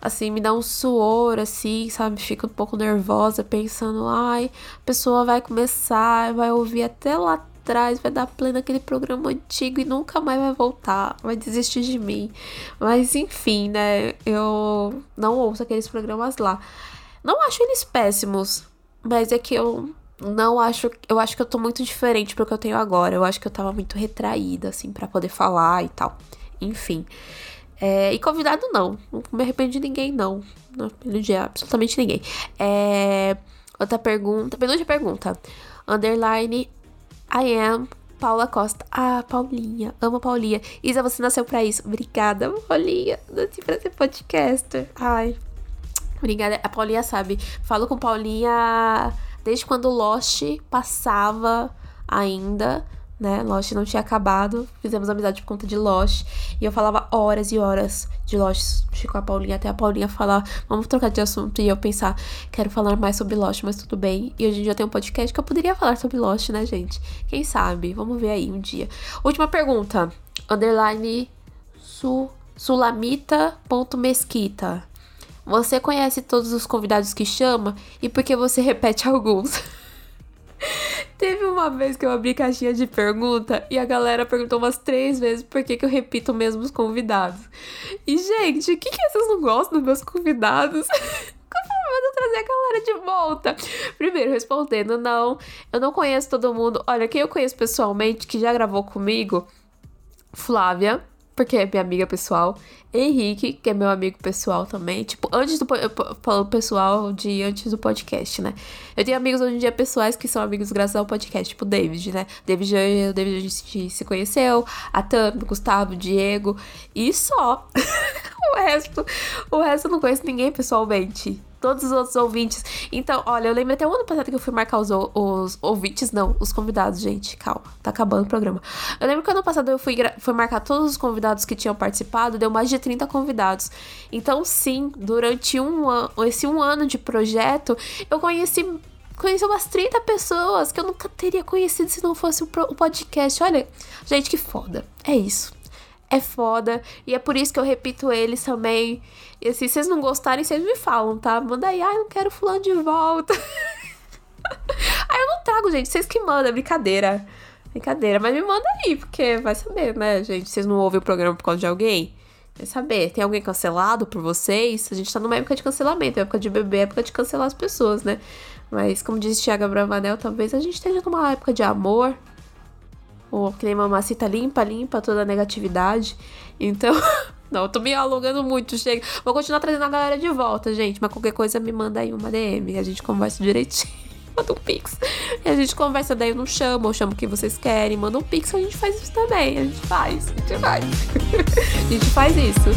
assim, me dá um suor, assim, sabe? Fico um pouco nervosa, pensando, ai, a pessoa vai começar, vai ouvir até lá atrás, vai dar play naquele programa antigo e nunca mais vai voltar, vai desistir de mim. Mas enfim, né? Eu não ouço aqueles programas lá. Não acho eles péssimos, mas é que eu não acho. Eu acho que eu tô muito diferente pro que eu tenho agora. Eu acho que eu tava muito retraída, assim, para poder falar e tal. Enfim. É, e convidado não. Não me arrependo de ninguém, não. Não me arrependo de absolutamente ninguém. É, outra pergunta. Penúltima pergunta. Underline I am Paula Costa. Ah, Paulinha. Amo Paulinha. Isa, você nasceu pra isso. Obrigada, Paulinha. Nasci pra ser podcaster. Ai. Obrigada. A Paulinha sabe. Falo com Paulinha desde quando Lost passava ainda né? Lost não tinha acabado, fizemos amizade por conta de Lost. E eu falava horas e horas de Lost com a Paulinha, até a Paulinha falar, vamos trocar de assunto. E eu pensar, quero falar mais sobre Lost, mas tudo bem. E hoje em dia eu tenho um podcast que eu poderia falar sobre Lost, né, gente? Quem sabe? Vamos ver aí um dia. Última pergunta. Underline su, sulamita.mesquita. Você conhece todos os convidados que chama e por que você repete alguns? Teve uma vez que eu abri caixinha de pergunta e a galera perguntou umas três vezes por que, que eu repito mesmo os convidados. E, gente, o que, que vocês não gostam dos meus convidados? Eu trazer a galera de volta? Primeiro, respondendo, não, eu não conheço todo mundo. Olha, quem eu conheço pessoalmente, que já gravou comigo, Flávia, porque é minha amiga pessoal. Henrique, que é meu amigo pessoal também. Tipo, antes do falo pessoal de antes do podcast, né? Eu tenho amigos hoje em dia pessoais que são amigos graças ao podcast, tipo David, né? David, o David a gente se conheceu, a Tami, Gustavo, Diego e só. o resto, o resto eu não conheço ninguém pessoalmente todos os outros ouvintes. Então, olha, eu lembro até o ano passado que eu fui marcar os, os ouvintes, não, os convidados, gente. Calma, tá acabando o programa. Eu lembro que ano passado eu fui, fui marcar todos os convidados que tinham participado, deu mais de 30 convidados. Então, sim, durante um esse um ano de projeto, eu conheci conheci umas 30 pessoas que eu nunca teria conhecido se não fosse o podcast. Olha, gente, que foda. É isso é foda. E é por isso que eu repito eles também. E assim, se vocês não gostarem, vocês me falam, tá? Manda aí, ah, não quero fulano de volta. aí eu não trago, gente. Vocês que mandam, é brincadeira. Brincadeira, mas me manda aí, porque vai saber, né, gente? Vocês não ouvem o programa por causa de alguém? Vai saber. Tem alguém cancelado por vocês? A gente tá numa época de cancelamento, época de bebê, época de cancelar as pessoas, né? Mas, como disse Thiago Bravanel, talvez a gente esteja numa época de amor, ou que nem mamacita limpa, limpa toda a negatividade. Então, não, eu tô me alongando muito, chega. Vou continuar trazendo a galera de volta, gente. Mas qualquer coisa me manda aí uma DM. A gente conversa direitinho. Manda um pix. E a gente conversa, daí eu não chamo, ou chamo o que vocês querem. Manda um pix, a gente faz isso também. A gente faz, a gente faz. a gente faz isso.